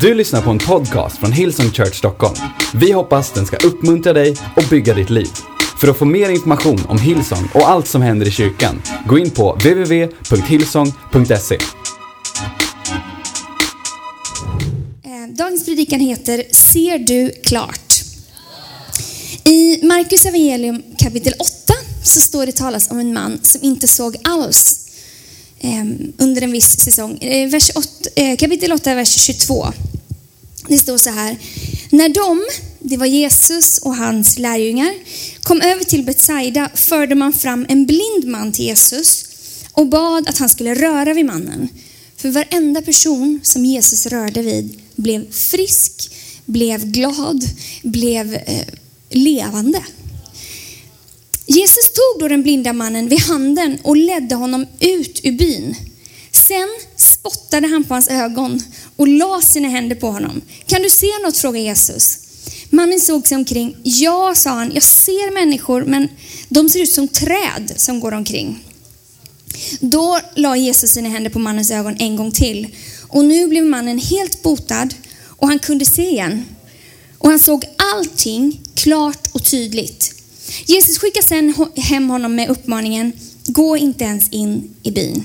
Du lyssnar på en podcast från Hillsong Church Stockholm. Vi hoppas den ska uppmuntra dig och bygga ditt liv. För att få mer information om Hillsong och allt som händer i kyrkan, gå in på www.hillsong.se. Eh, dagens predikan heter Ser du klart? I Markus evangelium kapitel 8 så står det talas om en man som inte såg alls Ehm, under en viss säsong. Eh, vers 8, eh, kapitel 8, vers 22. Det står så här. När de, det var Jesus och hans lärjungar, kom över till Betsaida förde man fram en blind man till Jesus och bad att han skulle röra vid mannen. För varenda person som Jesus rörde vid blev frisk, blev glad, blev eh, levande. Tog då den blinda mannen vid handen och ledde honom ut ur byn. Sen spottade han på hans ögon och la sina händer på honom. Kan du se något? frågade Jesus. Mannen såg sig omkring. Ja, sa han, jag ser människor men de ser ut som träd som går omkring. Då la Jesus sina händer på mannens ögon en gång till och nu blev mannen helt botad och han kunde se igen. Och han såg allting klart och tydligt. Jesus skickar sen hem honom med uppmaningen, gå inte ens in i byn.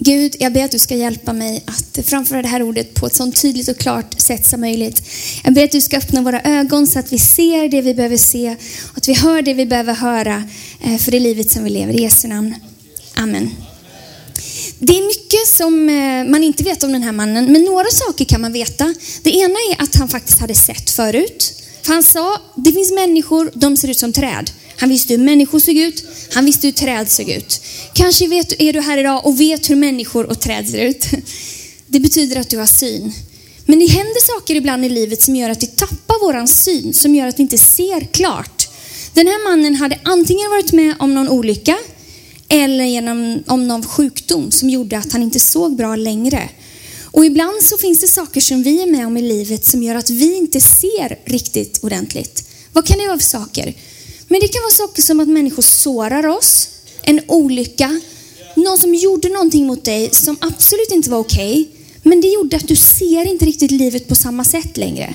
Gud, jag ber att du ska hjälpa mig att framföra det här ordet på ett så tydligt och klart sätt som möjligt. Jag ber att du ska öppna våra ögon så att vi ser det vi behöver se och att vi hör det vi behöver höra eh, för det livet som vi lever. I Jesu namn. Amen. Det är mycket som eh, man inte vet om den här mannen, men några saker kan man veta. Det ena är att han faktiskt hade sett förut. För han sa, det finns människor, de ser ut som träd. Han visste hur människor såg ut, han visste hur träd såg ut. Kanske vet, är du här idag och vet hur människor och träd ser ut. Det betyder att du har syn. Men det händer saker ibland i livet som gör att vi tappar våran syn, som gör att vi inte ser klart. Den här mannen hade antingen varit med om någon olycka eller genom, om någon sjukdom som gjorde att han inte såg bra längre. Och ibland så finns det saker som vi är med om i livet som gör att vi inte ser riktigt ordentligt. Vad kan det vara för saker? Men det kan vara saker som att människor sårar oss, en olycka, någon som gjorde någonting mot dig som absolut inte var okej, okay, men det gjorde att du ser inte riktigt livet på samma sätt längre.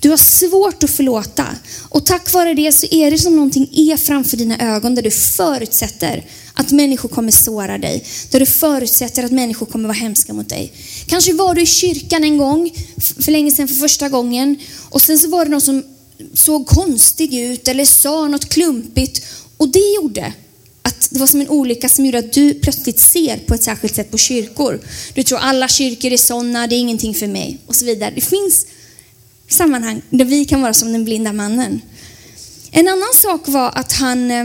Du har svårt att förlåta och tack vare det så är det som någonting är framför dina ögon där du förutsätter att människor kommer såra dig. Där du förutsätter att människor kommer vara hemska mot dig. Kanske var du i kyrkan en gång, för länge sedan för första gången. Och sen så var det någon som såg konstig ut eller sa något klumpigt. Och det gjorde att det var som en olycka som gjorde att du plötsligt ser på ett särskilt sätt på kyrkor. Du tror alla kyrkor är sådana, det är ingenting för mig och så vidare. Det finns sammanhang där vi kan vara som den blinda mannen. En annan sak var att han eh,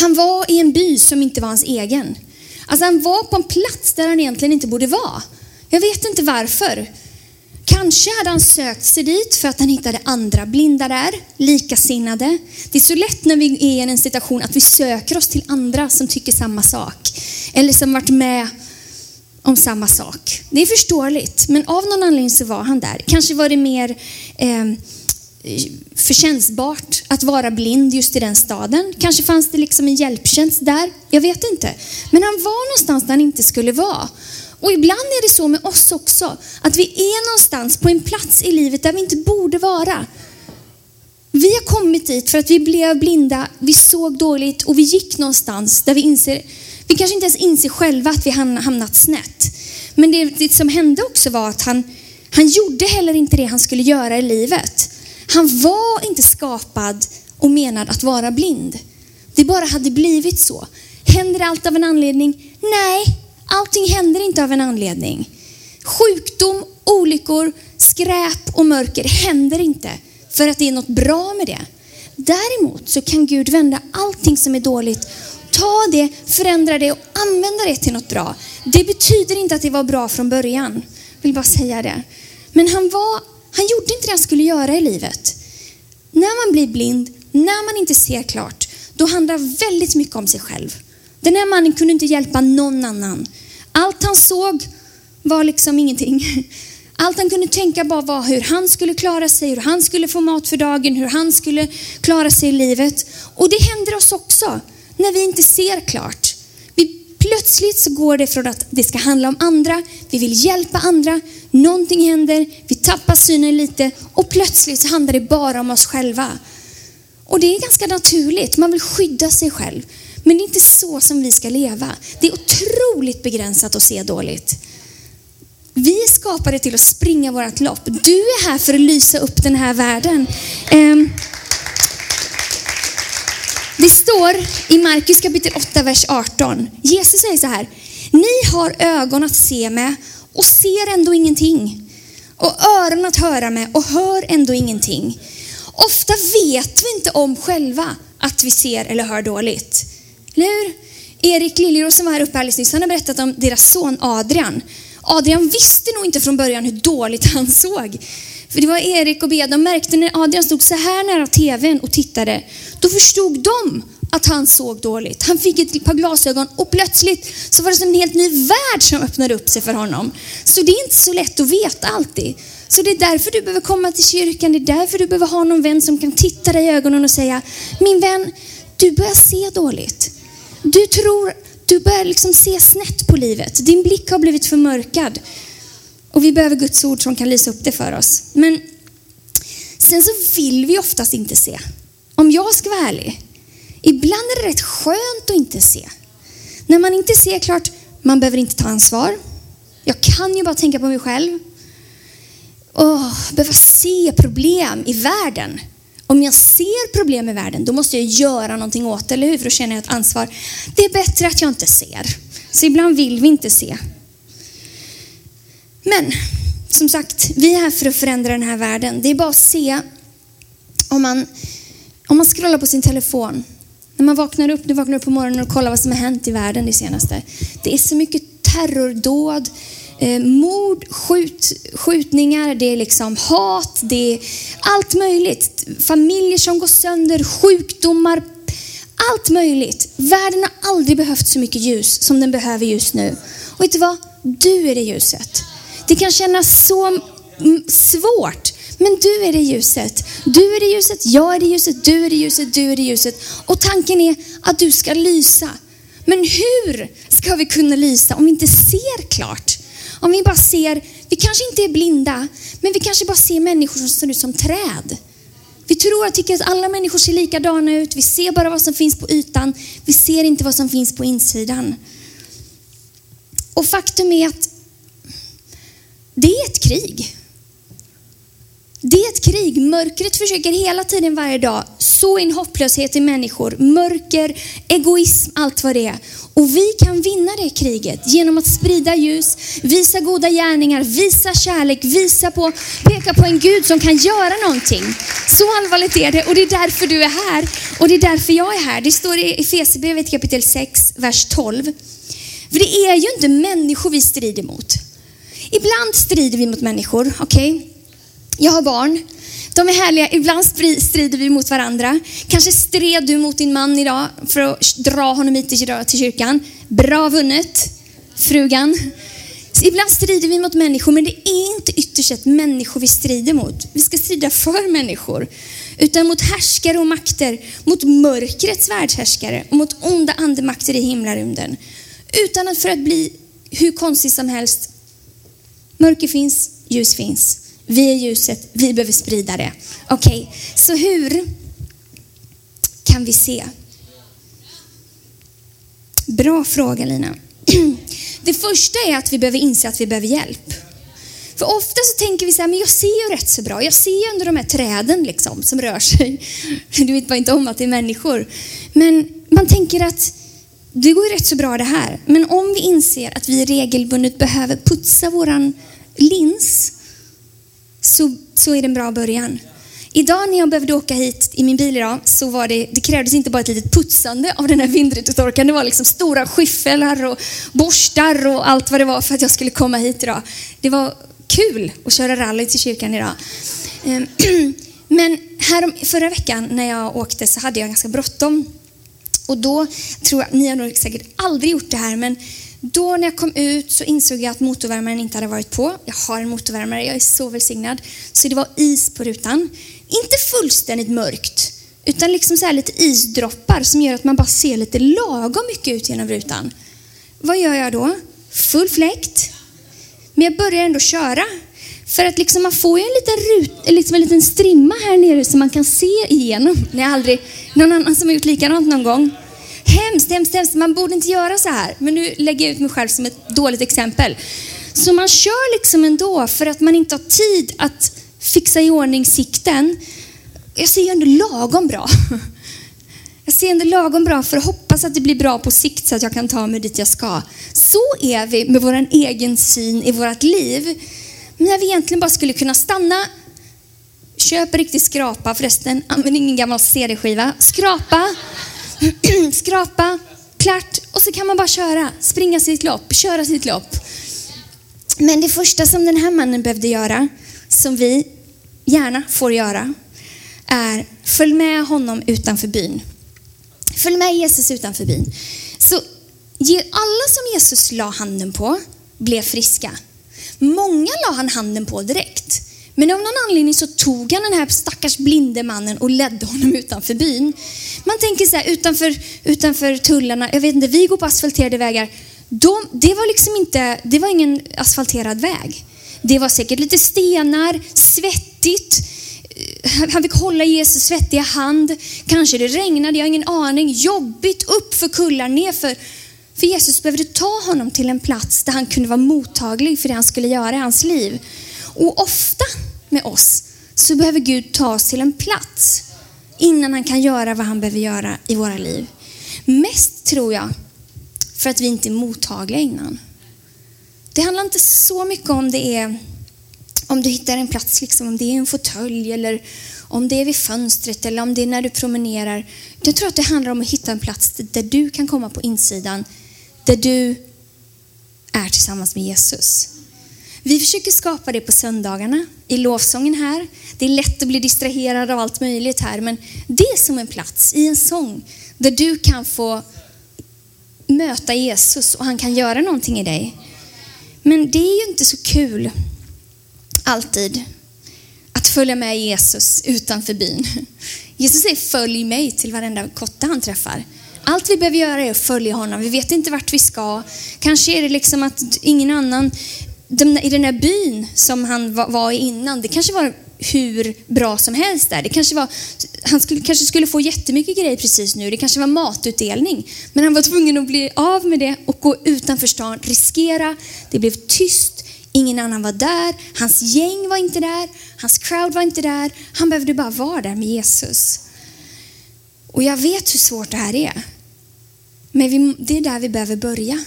han var i en by som inte var hans egen. Alltså han var på en plats där han egentligen inte borde vara. Jag vet inte varför. Kanske hade han sökt sig dit för att han hittade andra blinda där, likasinnade. Det är så lätt när vi är i en situation att vi söker oss till andra som tycker samma sak. Eller som varit med om samma sak. Det är förståeligt, men av någon anledning så var han där. Kanske var det mer eh, Eh, förtjänstbart att vara blind just i den staden. Kanske fanns det liksom en hjälptjänst där. Jag vet inte. Men han var någonstans där han inte skulle vara. Och ibland är det så med oss också, att vi är någonstans på en plats i livet där vi inte borde vara. Vi har kommit dit för att vi blev blinda, vi såg dåligt och vi gick någonstans där vi inser, vi kanske inte ens inser själva att vi hamnat snett. Men det, det som hände också var att han, han gjorde heller inte det han skulle göra i livet. Han var inte skapad och menad att vara blind. Det bara hade blivit så. Händer allt av en anledning? Nej, allting händer inte av en anledning. Sjukdom, olyckor, skräp och mörker händer inte för att det är något bra med det. Däremot så kan Gud vända allting som är dåligt, ta det, förändra det och använda det till något bra. Det betyder inte att det var bra från början. Jag vill bara säga det. Men han var han gjorde inte det han skulle göra i livet. När man blir blind, när man inte ser klart, då handlar väldigt mycket om sig själv. Den här mannen kunde inte hjälpa någon annan. Allt han såg var liksom ingenting. Allt han kunde tänka bara var hur han skulle klara sig, hur han skulle få mat för dagen, hur han skulle klara sig i livet. Och det händer oss också när vi inte ser klart. Plötsligt så går det från att det ska handla om andra, vi vill hjälpa andra, någonting händer, vi tappar synen lite och plötsligt så handlar det bara om oss själva. Och det är ganska naturligt, man vill skydda sig själv. Men det är inte så som vi ska leva. Det är otroligt begränsat att se dåligt. Vi är skapade till att springa vårt lopp. Du är här för att lysa upp den här världen. Ehm, det står i Markus kapitel 8, vers 18. Jesus säger så här. Ni har ögon att se med och ser ändå ingenting. Och öron att höra med och hör ändå ingenting. Ofta vet vi inte om själva att vi ser eller hör dåligt. Eller hur? Erik Liljeros som var här uppe alldeles nyss, han har berättat om deras son Adrian. Adrian visste nog inte från början hur dåligt han såg. För det var Erik och Bea, de märkte när Adrian stod så här nära tvn och tittade, då förstod de att han såg dåligt. Han fick ett par glasögon och plötsligt så var det som en helt ny värld som öppnade upp sig för honom. Så det är inte så lätt att veta alltid. Så det är därför du behöver komma till kyrkan, det är därför du behöver ha någon vän som kan titta dig i ögonen och säga, min vän, du börjar se dåligt. Du tror, du börjar liksom se snett på livet. Din blick har blivit förmörkad. Och vi behöver Guds ord som kan lysa upp det för oss. Men sen så vill vi oftast inte se. Om jag ska vara ärlig, ibland är det rätt skönt att inte se. När man inte ser klart, man behöver inte ta ansvar. Jag kan ju bara tänka på mig själv. Åh, behöva se problem i världen. Om jag ser problem i världen, då måste jag göra någonting åt det, eller hur? För då känner jag ett ansvar. Det är bättre att jag inte ser. Så ibland vill vi inte se. Men som sagt, vi är här för att förändra den här världen. Det är bara att se om man, om man scrollar på sin telefon. När man vaknar upp, du vaknar upp på morgonen och kollar vad som har hänt i världen det senaste. Det är så mycket terrordåd, eh, mord, skjut, skjutningar, det är liksom hat, det är allt möjligt. Familjer som går sönder, sjukdomar, allt möjligt. Världen har aldrig behövt så mycket ljus som den behöver just nu. Och vet du vad? Du är det ljuset. Det kan kännas så svårt, men du är det ljuset. Du är det ljuset, jag är det ljuset, du är det ljuset, du är det ljuset. Och tanken är att du ska lysa. Men hur ska vi kunna lysa om vi inte ser klart? Om vi bara ser, vi kanske inte är blinda, men vi kanske bara ser människor som ser ut som träd. Vi tror och tycker att alla människor ser likadana ut. Vi ser bara vad som finns på ytan. Vi ser inte vad som finns på insidan. Och faktum är att det är ett krig. Det är ett krig. Mörkret försöker hela tiden, varje dag, så in hopplöshet i människor. Mörker, egoism, allt vad det är. Och vi kan vinna det kriget genom att sprida ljus, visa goda gärningar, visa kärlek, visa på, peka på en Gud som kan göra någonting. Så allvarligt är det och det är därför du är här och det är därför jag är här. Det står i Efesierbrevet kapitel 6, vers 12. För det är ju inte människor vi strider mot. Ibland strider vi mot människor, okej? Okay? Jag har barn. De är härliga. Ibland strider vi mot varandra. Kanske stred du mot din man idag för att dra honom hit till kyrkan. Bra vunnet, frugan. Så ibland strider vi mot människor, men det är inte ytterst sett människor vi strider mot. Vi ska strida för människor. Utan mot härskare och makter, mot mörkrets världshärskare och mot onda andemakter i himlarymden. Utan att för att bli hur konstig som helst Mörker finns, ljus finns. Vi är ljuset, vi behöver sprida det. Okej, okay, så hur kan vi se? Bra fråga Lina. Det första är att vi behöver inse att vi behöver hjälp. För ofta så tänker vi så här, men jag ser ju rätt så bra. Jag ser ju under de här träden liksom som rör sig. Du vet bara inte om att det är människor. Men man tänker att det går ju rätt så bra det här. Men om vi inser att vi regelbundet behöver putsa våran lins så, så är det en bra början. Idag när jag behövde åka hit i min bil idag så var det, det krävdes inte bara ett litet putsande av den här vindrutetorkaren. Det var liksom stora skyfflar och borstar och allt vad det var för att jag skulle komma hit idag. Det var kul att köra rally till kyrkan idag. Ehm, men här, förra veckan när jag åkte så hade jag ganska bråttom. Och då tror jag, ni har nog säkert aldrig gjort det här, men då när jag kom ut så insåg jag att motorvärmaren inte hade varit på. Jag har en motorvärmare, jag är så välsignad. Så det var is på rutan. Inte fullständigt mörkt, utan liksom så lite isdroppar som gör att man bara ser lite lagom mycket ut genom rutan. vad gör jag då? Full fläkt. Men jag börjar ändå köra. För att liksom man får ju en liten, rut, liksom en liten strimma här nere som man kan se igenom. Det aldrig någon annan som har gjort likadant någon gång. Hemskt, hemskt, hemskt. Man borde inte göra så här. Men nu lägger jag ut mig själv som ett dåligt exempel. Så man kör liksom ändå för att man inte har tid att fixa i ordning sikten. Jag ser ju ändå lagom bra. Jag ser ändå lagom bra för att hoppas att det blir bra på sikt så att jag kan ta mig dit jag ska. Så är vi med vår egen syn i vårt liv. Men när vi egentligen bara skulle kunna stanna, köp riktig skrapa förresten, använd ingen gammal CD-skiva. Skrapa, skrapa, klart och så kan man bara köra, springa sitt lopp, köra sitt lopp. Men det första som den här mannen behövde göra, som vi gärna får göra, är följ med honom utanför byn. Följ med Jesus utanför byn. Så alla som Jesus la handen på blev friska. Många la han handen på direkt. Men av någon anledning så tog han den här stackars blinde mannen och ledde honom utanför byn. Man tänker så här, utanför, utanför tullarna, jag vet inte, vi går på asfalterade vägar. De, det var liksom inte, det var ingen asfalterad väg. Det var säkert lite stenar, svettigt. Eh, han fick hålla Jesus svettiga hand. Kanske det regnade, jag har ingen aning. Jobbigt, upp för kullar, nerför. För Jesus behövde ta honom till en plats där han kunde vara mottaglig för det han skulle göra i hans liv. Och ofta med oss så behöver Gud ta oss till en plats innan han kan göra vad han behöver göra i våra liv. Mest tror jag för att vi inte är mottagliga innan. Det handlar inte så mycket om det är om du hittar en plats, liksom, om det är en fåtölj eller om det är vid fönstret eller om det är när du promenerar. Jag tror att det handlar om att hitta en plats där du kan komma på insidan, där du är tillsammans med Jesus. Vi försöker skapa det på söndagarna i lovsången här. Det är lätt att bli distraherad av allt möjligt här, men det är som en plats i en sång där du kan få möta Jesus och han kan göra någonting i dig. Men det är ju inte så kul alltid att följa med Jesus utanför byn. Jesus säger följ mig till varenda kotte han träffar. Allt vi behöver göra är att följa honom. Vi vet inte vart vi ska. Kanske är det liksom att ingen annan i den här byn som han var i innan, det kanske var hur bra som helst där. Det kanske var, han skulle, kanske skulle få jättemycket grejer precis nu. Det kanske var matutdelning. Men han var tvungen att bli av med det och gå utanför stan, riskera. Det blev tyst. Ingen annan var där. Hans gäng var inte där. Hans crowd var inte där. Han behövde bara vara där med Jesus. Och jag vet hur svårt det här är. Men vi, det är där vi behöver börja.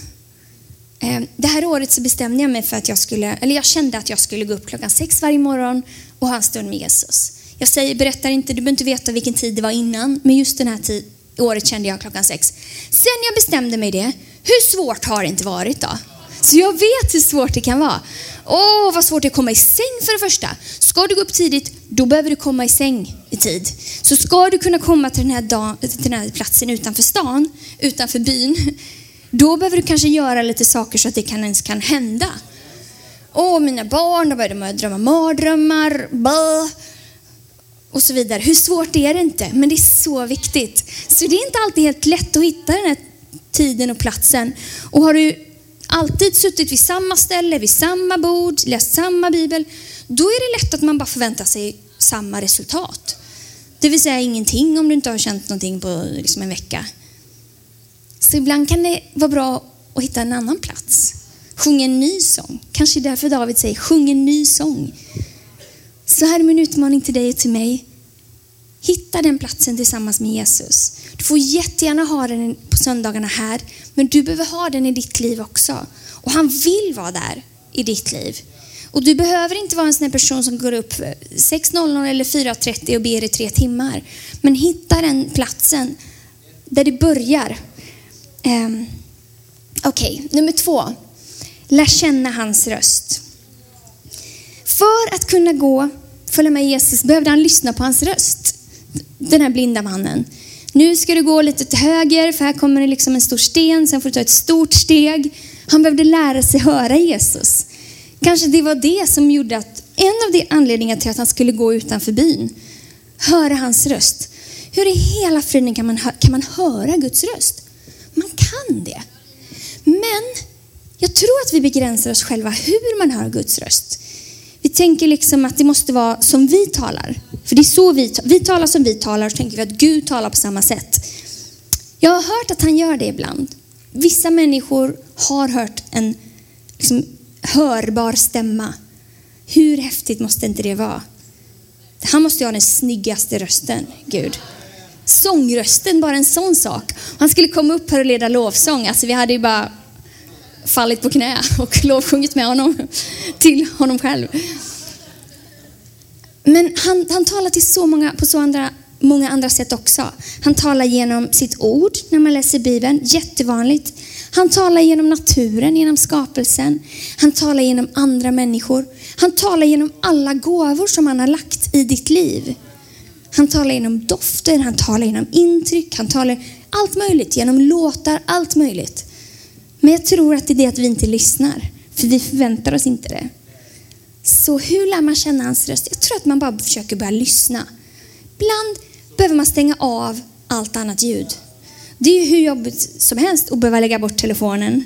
Eh, det här året så bestämde jag mig för att jag skulle, eller jag kände att jag skulle gå upp klockan sex varje morgon och ha en stund med Jesus. Jag säger, berättar inte, du behöver inte veta vilken tid det var innan, men just den här tid, året kände jag klockan sex. Sen jag bestämde mig det, hur svårt har det inte varit då? Så jag vet hur svårt det kan vara. Åh, vad svårt det är att komma i säng för det första. Ska du gå upp tidigt, då behöver du komma i säng i tid. Så ska du kunna komma till den här, dag, till den här platsen utanför stan, utanför byn, då behöver du kanske göra lite saker så att det kan ens kan hända. Åh, mina barn, de började drömma mardrömmar, Bah och så vidare. Hur svårt är det inte? Men det är så viktigt. Så det är inte alltid helt lätt att hitta den här tiden och platsen. Och har du alltid suttit vid samma ställe, vid samma bord, läst samma bibel, då är det lätt att man bara förväntar sig samma resultat. Det vill säga ingenting om du inte har känt någonting på liksom en vecka. Så ibland kan det vara bra att hitta en annan plats. Sjung en ny sång. Kanske därför David säger sjung en ny sång. Så här är min utmaning till dig och till mig. Hitta den platsen tillsammans med Jesus. Du får jättegärna ha den på söndagarna här, men du behöver ha den i ditt liv också. Och han vill vara där i ditt liv. Och du behöver inte vara en sån person som går upp 6.00 eller 4.30 och ber i tre timmar. Men hitta den platsen där det börjar. Um, Okej, okay. nummer två. Lär känna hans röst. För att kunna gå, följa med Jesus, behövde han lyssna på hans röst. Den här blinda mannen. Nu ska du gå lite till höger, för här kommer det liksom en stor sten, sen får du ta ett stort steg. Han behövde lära sig höra Jesus. Kanske det var det som gjorde att, en av de anledningarna till att han skulle gå utanför byn, höra hans röst. Hur i hela friden kan man, kan man höra Guds röst? Man kan det. Men jag tror att vi begränsar oss själva hur man hör Guds röst. Vi tänker liksom att det måste vara som vi talar. För det är så vi, vi talar som vi talar och så tänker vi att Gud talar på samma sätt. Jag har hört att han gör det ibland. Vissa människor har hört en liksom, hörbar stämma. Hur häftigt måste inte det vara? Han måste ju ha den snyggaste rösten, Gud. Sångrösten, bara en sån sak. Han skulle komma upp här och leda lovsång. Alltså vi hade ju bara fallit på knä och lovsjungit med honom till honom själv. Men han, han talar till så många, på så andra, många andra sätt också. Han talar genom sitt ord när man läser Bibeln, jättevanligt. Han talar genom naturen, genom skapelsen. Han talar genom andra människor. Han talar genom alla gåvor som han har lagt i ditt liv. Han talar genom dofter, han talar genom intryck, han talar allt möjligt, genom låtar, allt möjligt. Men jag tror att det är det att vi inte lyssnar, för vi förväntar oss inte det. Så hur lär man känna hans röst? Jag tror att man bara försöker börja lyssna. Ibland behöver man stänga av allt annat ljud. Det är ju hur jobbigt som helst att behöva lägga bort telefonen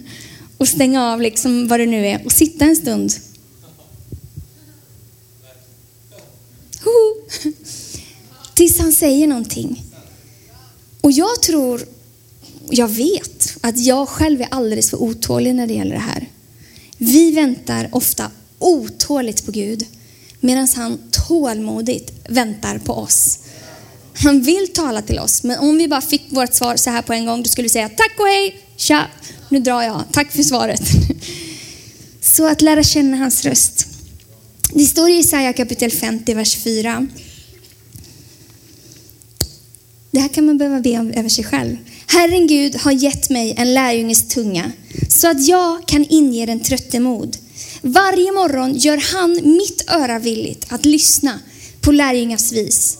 och stänga av liksom vad det nu är och sitta en stund. Hoho. Tills han säger någonting. Och jag tror, jag vet, att jag själv är alldeles för otålig när det gäller det här. Vi väntar ofta otåligt på Gud medan han tålmodigt väntar på oss. Han vill tala till oss, men om vi bara fick vårt svar så här på en gång, då skulle vi säga tack och hej, tja, nu drar jag, tack för svaret. Så att lära känna hans röst. Det står i Jesaja kapitel 50, vers 4. Det här kan man behöva be om över sig själv. Herren Gud har gett mig en lärjunges tunga så att jag kan inge den trötte mod. Varje morgon gör han mitt öra villigt att lyssna på lärjungars vis.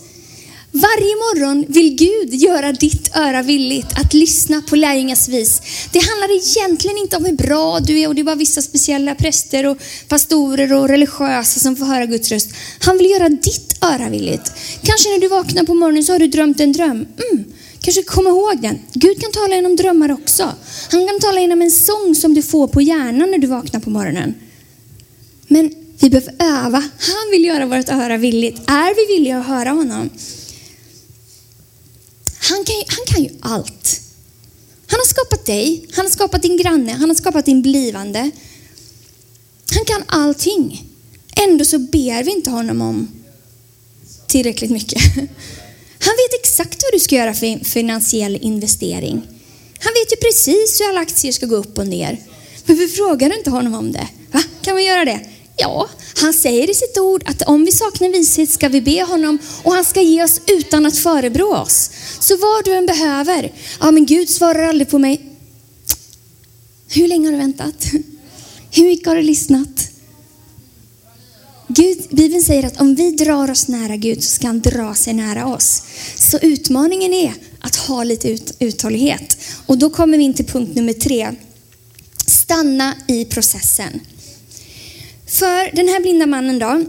Varje morgon vill Gud göra ditt öra villigt att lyssna på lärjungars vis. Det handlar egentligen inte om hur bra du är och det är bara vissa speciella präster och pastorer och religiösa som får höra Guds röst. Han vill göra ditt öra villigt. Kanske när du vaknar på morgonen så har du drömt en dröm. Mm. Kanske kom ihåg den. Gud kan tala genom drömmar också. Han kan tala genom en sång som du får på hjärnan när du vaknar på morgonen. Men vi behöver öva. Han vill göra vårt öra villigt. Är vi villiga att höra honom? Han kan, han kan ju allt. Han har skapat dig, han har skapat din granne, han har skapat din blivande. Han kan allting. Ändå så ber vi inte honom om tillräckligt mycket. Han vet exakt vad du ska göra för finansiell investering. Han vet ju precis hur alla aktier ska gå upp och ner. Men vi frågar inte honom om det. Va? Kan man göra det? Ja, han säger i sitt ord att om vi saknar vishet ska vi be honom och han ska ge oss utan att förebrå oss. Så vad du än behöver. Ja, men Gud svarar aldrig på mig. Hur länge har du väntat? Hur mycket har du lyssnat? Gud, Bibeln säger att om vi drar oss nära Gud så ska han dra sig nära oss. Så utmaningen är att ha lite ut, uthållighet. Och då kommer vi in till punkt nummer tre. Stanna i processen. För den här blinda mannen då,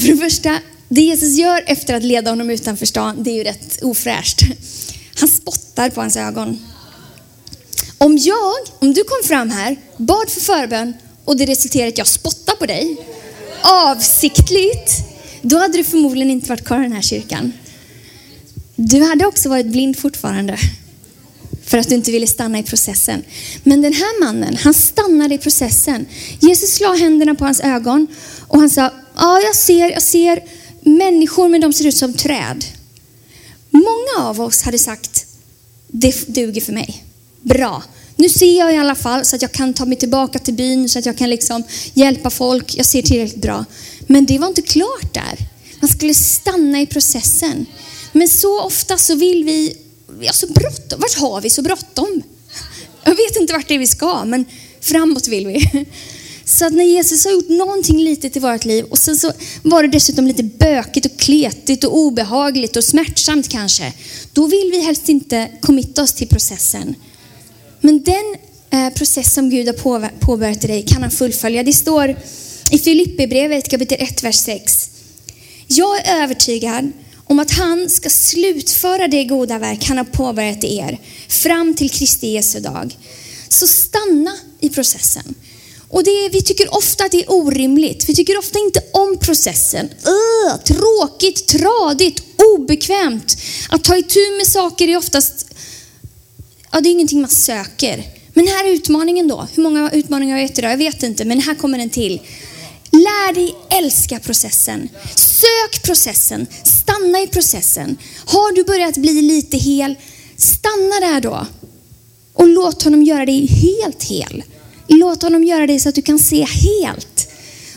för det första, det Jesus gör efter att leda honom utanför stan, det är ju rätt ofräscht. Han spottar på hans ögon. Om jag, om du kom fram här, bad för förbön och det resulterade i att jag spottar på dig, avsiktligt, då hade du förmodligen inte varit kvar i den här kyrkan. Du hade också varit blind fortfarande för att du inte ville stanna i processen. Men den här mannen, han stannade i processen. Jesus la händerna på hans ögon och han sa, ja jag ser, jag ser människor men de ser ut som träd. Många av oss hade sagt, det duger för mig. Bra. Nu ser jag i alla fall så att jag kan ta mig tillbaka till byn så att jag kan liksom hjälpa folk. Jag ser tillräckligt bra. Men det var inte klart där. Man skulle stanna i processen. Men så ofta så vill vi vi har så bråttom. Vart har vi så bråttom? Jag vet inte vart det är vi ska, men framåt vill vi. Så att när Jesus har gjort någonting litet i vårt liv och sen så var det dessutom lite bökigt och kletigt och obehagligt och smärtsamt kanske. Då vill vi helst inte committa oss till processen. Men den eh, process som Gud har påbörjat i dig kan han fullfölja. Det står i Filipperbrevet kapitel 1, vers 6. Jag är övertygad om att han ska slutföra det goda verk han har påbörjat i er fram till Kristi Jesu dag. så stanna i processen. Och det är, vi tycker ofta att det är orimligt. Vi tycker ofta inte om processen. Öh, tråkigt, tradigt, obekvämt. Att ta itu med saker är oftast, ja det är ingenting man söker. Men här är utmaningen då. Hur många utmaningar har jag gett idag? Jag vet inte, men här kommer en till. Lär dig älska processen. Sök processen. Stanna i processen. Har du börjat bli lite hel, stanna där då. Och låt honom göra dig helt hel. Låt honom göra dig så att du kan se helt.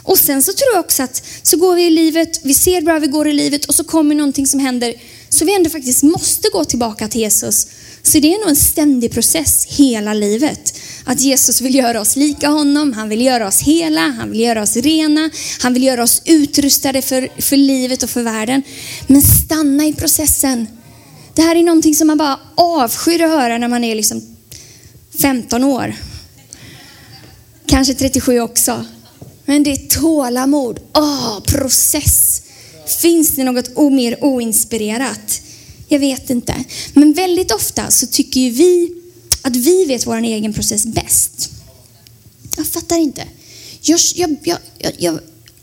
Och sen så tror jag också att så går vi i livet, vi ser bra vi går i livet och så kommer någonting som händer så vi ändå faktiskt måste gå tillbaka till Jesus. Så det är nog en ständig process hela livet. Att Jesus vill göra oss lika honom, han vill göra oss hela, han vill göra oss rena, han vill göra oss utrustade för, för livet och för världen. Men stanna i processen. Det här är någonting som man bara avskyr att höra när man är liksom 15 år. Kanske 37 också. Men det är tålamod. oh, process. Finns det något mer oinspirerat? Jag vet inte. Men väldigt ofta så tycker ju vi att vi vet vår egen process bäst. Jag fattar inte. Jag, jag, jag, jag,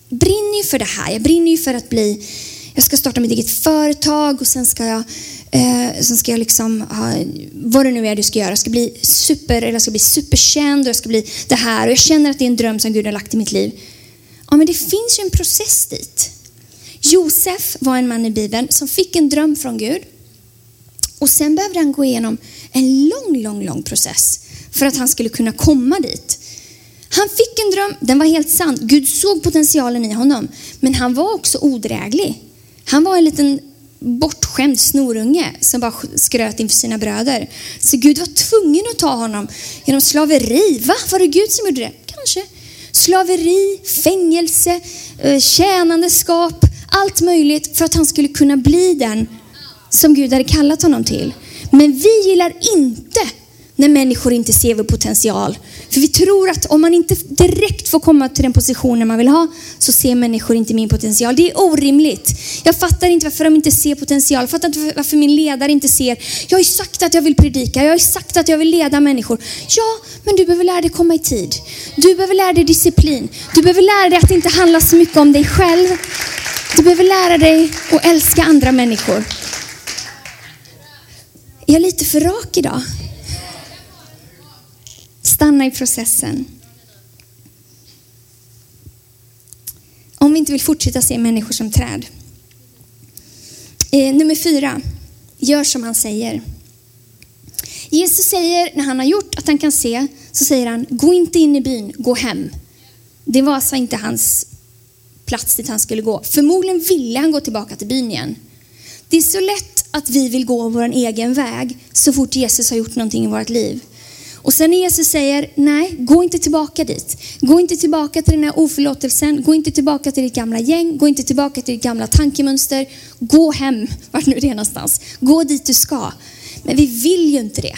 brinner ju för det här. Jag brinner ju för att bli, jag ska starta mitt eget företag och sen ska jag, eh, sen ska jag liksom ha, vad det nu är du ska göra. Jag ska bli super, eller jag ska bli superkänd och jag ska bli det här. Och jag känner att det är en dröm som Gud har lagt i mitt liv. Ja, men det finns ju en process dit. Josef var en man i Bibeln som fick en dröm från Gud. Och sen behövde han gå igenom en lång, lång, lång process för att han skulle kunna komma dit. Han fick en dröm, den var helt sann. Gud såg potentialen i honom. Men han var också odräglig. Han var en liten bortskämd snorunge som bara skröt inför sina bröder. Så Gud var tvungen att ta honom genom slaveri. Va? Var det Gud som gjorde det? Kanske. Slaveri, fängelse, eh, tjänandeskap, allt möjligt för att han skulle kunna bli den som Gud hade kallat honom till. Men vi gillar inte när människor inte ser vår potential. För vi tror att om man inte direkt får komma till den positionen man vill ha så ser människor inte min potential. Det är orimligt. Jag fattar inte varför de inte ser potential. Jag fattar inte varför min ledare inte ser. Jag har ju sagt att jag vill predika. Jag har ju sagt att jag vill leda människor. Ja, men du behöver lära dig komma i tid. Du behöver lära dig disciplin. Du behöver lära dig att inte handla så mycket om dig själv. Du behöver lära dig att älska andra människor. Jag Är lite för rak idag? Stanna i processen. Om vi inte vill fortsätta se människor som träd. Eh, nummer fyra, gör som han säger. Jesus säger när han har gjort att han kan se, så säger han, gå inte in i byn, gå hem. Det var alltså inte hans plats dit han skulle gå. Förmodligen ville han gå tillbaka till byn igen. Det är så lätt att vi vill gå vår egen väg så fort Jesus har gjort någonting i vårt liv. Och sen när Jesus säger, nej, gå inte tillbaka dit. Gå inte tillbaka till den här oförlåtelsen. Gå inte tillbaka till ditt gamla gäng. Gå inte tillbaka till ditt gamla tankemönster. Gå hem, vart nu det är någonstans. Gå dit du ska. Men vi vill ju inte det.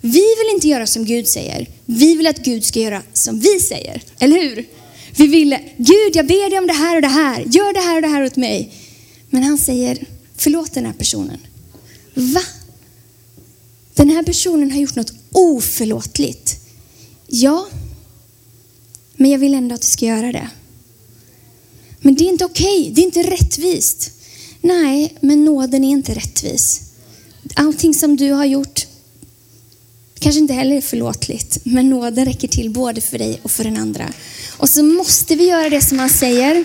Vi vill inte göra som Gud säger. Vi vill att Gud ska göra som vi säger. Eller hur? Vi vill, Gud jag ber dig om det här och det här. Gör det här och det här åt mig. Men han säger, förlåt den här personen. Va? Den här personen har gjort något oförlåtligt. Ja, men jag vill ändå att du ska göra det. Men det är inte okej, okay. det är inte rättvist. Nej, men nåden är inte rättvis. Allting som du har gjort kanske inte heller är förlåtligt, men nåden räcker till både för dig och för den andra. Och så måste vi göra det som han säger.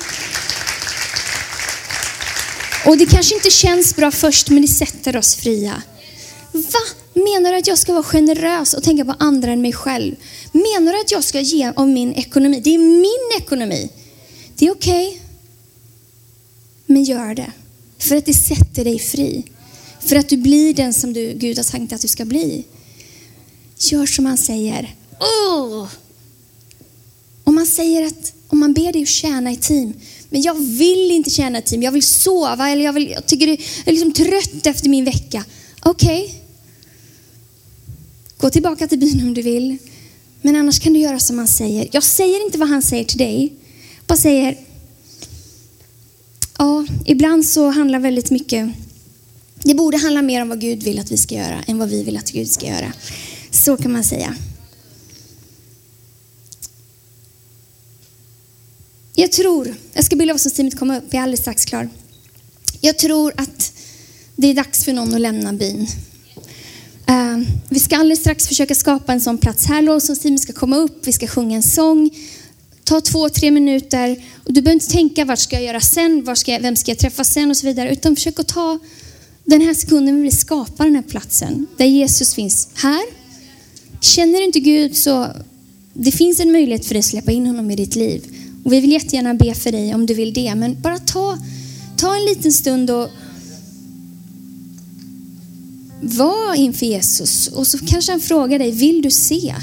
Och det kanske inte känns bra först, men det sätter oss fria. Va? Menar du att jag ska vara generös och tänka på andra än mig själv? Menar du att jag ska ge av min ekonomi? Det är min ekonomi. Det är okej. Okay. Men gör det. För att det sätter dig fri. För att du blir den som du, Gud har tänkt att du ska bli. Gör som han säger. Oh! Säger att, om man ber dig att tjäna i team, men jag vill inte tjäna i team, jag vill sova eller jag, vill, jag tycker det, jag är liksom trött efter min vecka. Okej, okay. Gå tillbaka till byn om du vill. Men annars kan du göra som han säger. Jag säger inte vad han säger till dig. Jag bara säger, ja, ibland så handlar väldigt mycket, det borde handla mer om vad Gud vill att vi ska göra än vad vi vill att Gud ska göra. Så kan man säga. Jag tror, jag ska be lovsångsteamet komma upp, jag är alldeles strax klar. Jag tror att det är dags för någon att lämna byn. Uh, vi ska alldeles strax försöka skapa en sån plats här. Lovsångsteamet ska komma upp, vi ska sjunga en sång. Ta två, tre minuter. Och du behöver inte tänka vart ska jag göra sen, var ska jag, vem ska jag träffa sen och så vidare. Utan försök att ta den här sekunden vi skapa den här platsen där Jesus finns här. Känner du inte Gud så det finns en möjlighet för dig att släppa in honom i ditt liv. Och vi vill jättegärna be för dig om du vill det. Men bara ta, ta en liten stund och var inför Jesus. Och så kanske han frågar dig, vill du se?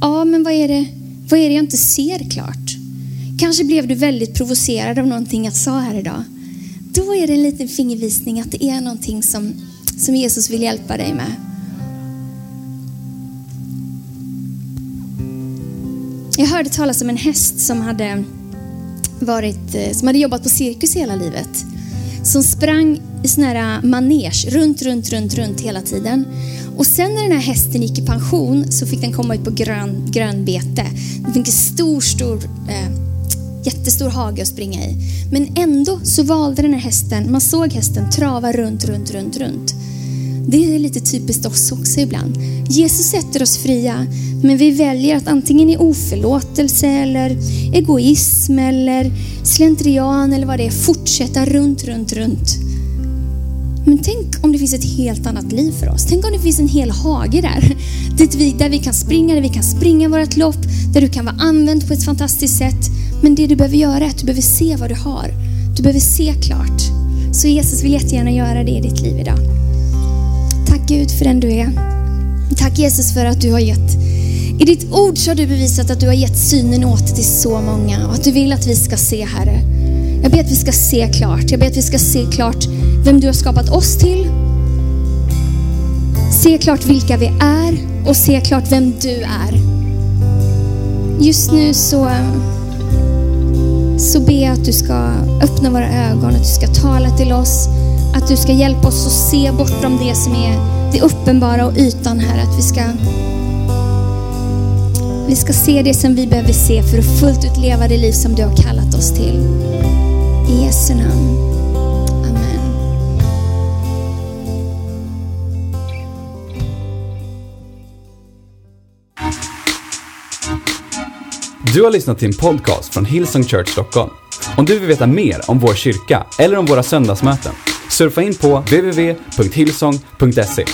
Ja, men vad är det, vad är det jag inte ser klart? Kanske blev du väldigt provocerad av någonting jag sa här idag. Då är det en liten fingervisning att det är någonting som, som Jesus vill hjälpa dig med. Jag hörde talas om en häst som hade, varit, eh, som hade jobbat på cirkus hela livet. Som sprang i sån här eh, manege runt, runt, runt, runt hela tiden. Och sen när den här hästen gick i pension så fick den komma ut på grön, grönbete. Den fick en stor, stor, eh, jättestor hage att springa i. Men ändå så valde den här hästen, man såg hästen trava runt, runt, runt, runt. Det är lite typiskt oss också ibland. Jesus sätter oss fria, men vi väljer att antingen i oförlåtelse eller egoism eller slentrian eller vad det är fortsätta runt, runt, runt. Men tänk om det finns ett helt annat liv för oss. Tänk om det finns en hel hage där. Där vi kan springa, där vi kan springa vårt lopp, där du kan vara använd på ett fantastiskt sätt. Men det du behöver göra är att du behöver se vad du har. Du behöver se klart. Så Jesus vill jättegärna göra det i ditt liv idag. Tack Gud för den du är. Tack Jesus för att du har gett i ditt ord så har du bevisat att du har gett synen åt till så många och att du vill att vi ska se Herre. Jag ber att vi ska se klart. Jag ber att vi ska se klart vem du har skapat oss till. Se klart vilka vi är och se klart vem du är. Just nu så, så ber jag att du ska öppna våra ögon, att du ska tala till oss, att du ska hjälpa oss att se bortom det som är det uppenbara och ytan här. Att vi ska, vi ska se det som vi behöver se för att fullt ut leva det liv som du har kallat oss till. I Jesu namn. Amen. Du har lyssnat till en podcast från Hillsong Church Stockholm. Om du vill veta mer om vår kyrka eller om våra söndagsmöten, surfa in på www.hillsong.se.